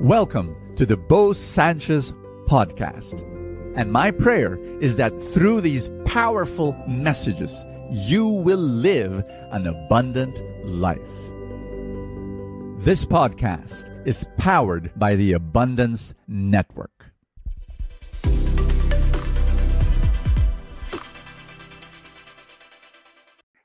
Welcome to the Bo Sanchez podcast. And my prayer is that through these powerful messages, you will live an abundant life. This podcast is powered by the Abundance Network.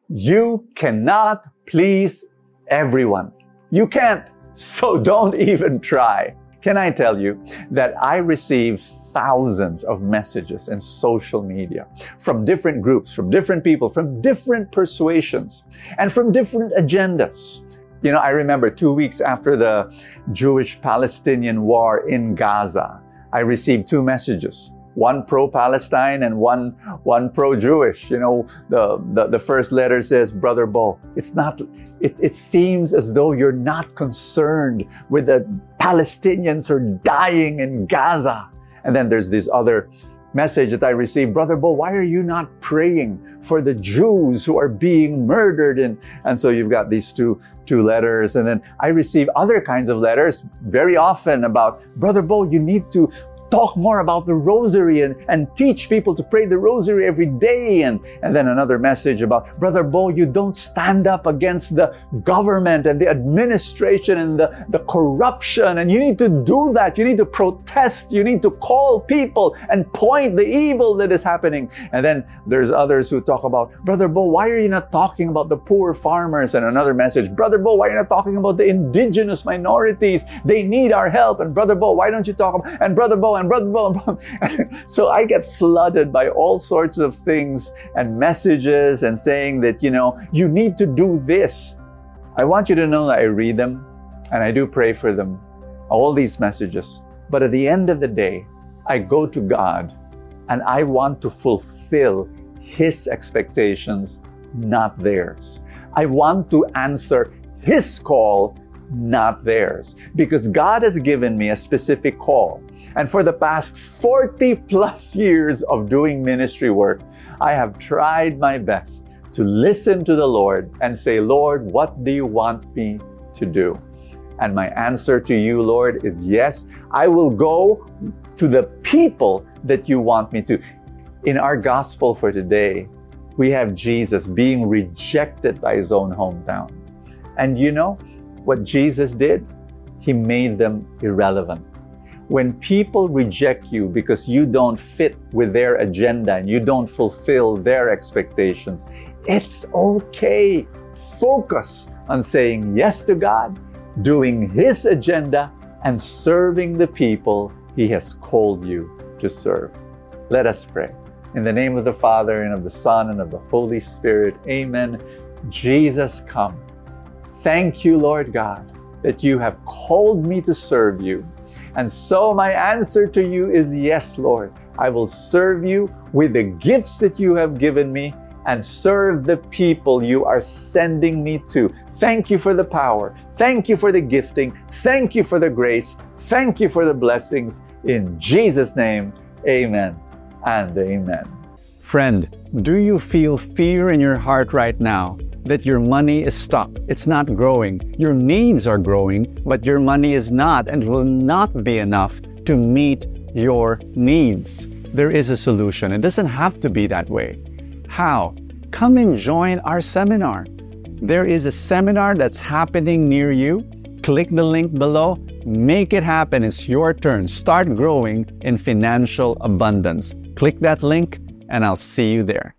You cannot please everyone. You can't. So don't even try. Can I tell you that I receive thousands of messages in social media from different groups, from different people, from different persuasions, and from different agendas. You know, I remember two weeks after the Jewish Palestinian war in Gaza, I received two messages one pro-Palestine and one one pro-Jewish. You know, the, the, the first letter says, Brother Bo, it's not it, it seems as though you're not concerned with the Palestinians who are dying in Gaza. And then there's this other message that I received, Brother Bo, why are you not praying for the Jews who are being murdered? And, and so you've got these two, two letters. And then I receive other kinds of letters very often about, Brother Bo, you need to talk more about the rosary and, and teach people to pray the rosary every day. And, and then another message about, Brother Bo, you don't stand up against the government and the administration and the, the corruption. And you need to do that. You need to protest. You need to call people and point the evil that is happening. And then there's others who talk about, Brother Bo, why are you not talking about the poor farmers? And another message, Brother Bo, why are you not talking about the indigenous minorities? They need our help. And Brother Bo, why don't you talk about, and Brother Bo, and brother, blah, blah. so I get flooded by all sorts of things and messages and saying that, you know, you need to do this. I want you to know that I read them and I do pray for them, all these messages. But at the end of the day, I go to God and I want to fulfill His expectations, not theirs. I want to answer His call, not theirs. Because God has given me a specific call. And for the past 40 plus years of doing ministry work, I have tried my best to listen to the Lord and say, Lord, what do you want me to do? And my answer to you, Lord, is yes, I will go to the people that you want me to. In our gospel for today, we have Jesus being rejected by his own hometown. And you know what Jesus did? He made them irrelevant when people reject you because you don't fit with their agenda and you don't fulfill their expectations, it's okay. Focus on saying yes to God, doing His agenda, and serving the people He has called you to serve. Let us pray. In the name of the Father, and of the Son, and of the Holy Spirit, amen. Jesus, come. Thank you, Lord God, that you have called me to serve you. And so my answer to you is yes, Lord. I will serve you with the gifts that you have given me and serve the people you are sending me to. Thank you for the power. Thank you for the gifting. Thank you for the grace. Thank you for the blessings. In Jesus' name, amen and amen. Friend, do you feel fear in your heart right now? That your money is stuck. It's not growing. Your needs are growing, but your money is not and will not be enough to meet your needs. There is a solution. It doesn't have to be that way. How? Come and join our seminar. There is a seminar that's happening near you. Click the link below. Make it happen. It's your turn. Start growing in financial abundance. Click that link, and I'll see you there.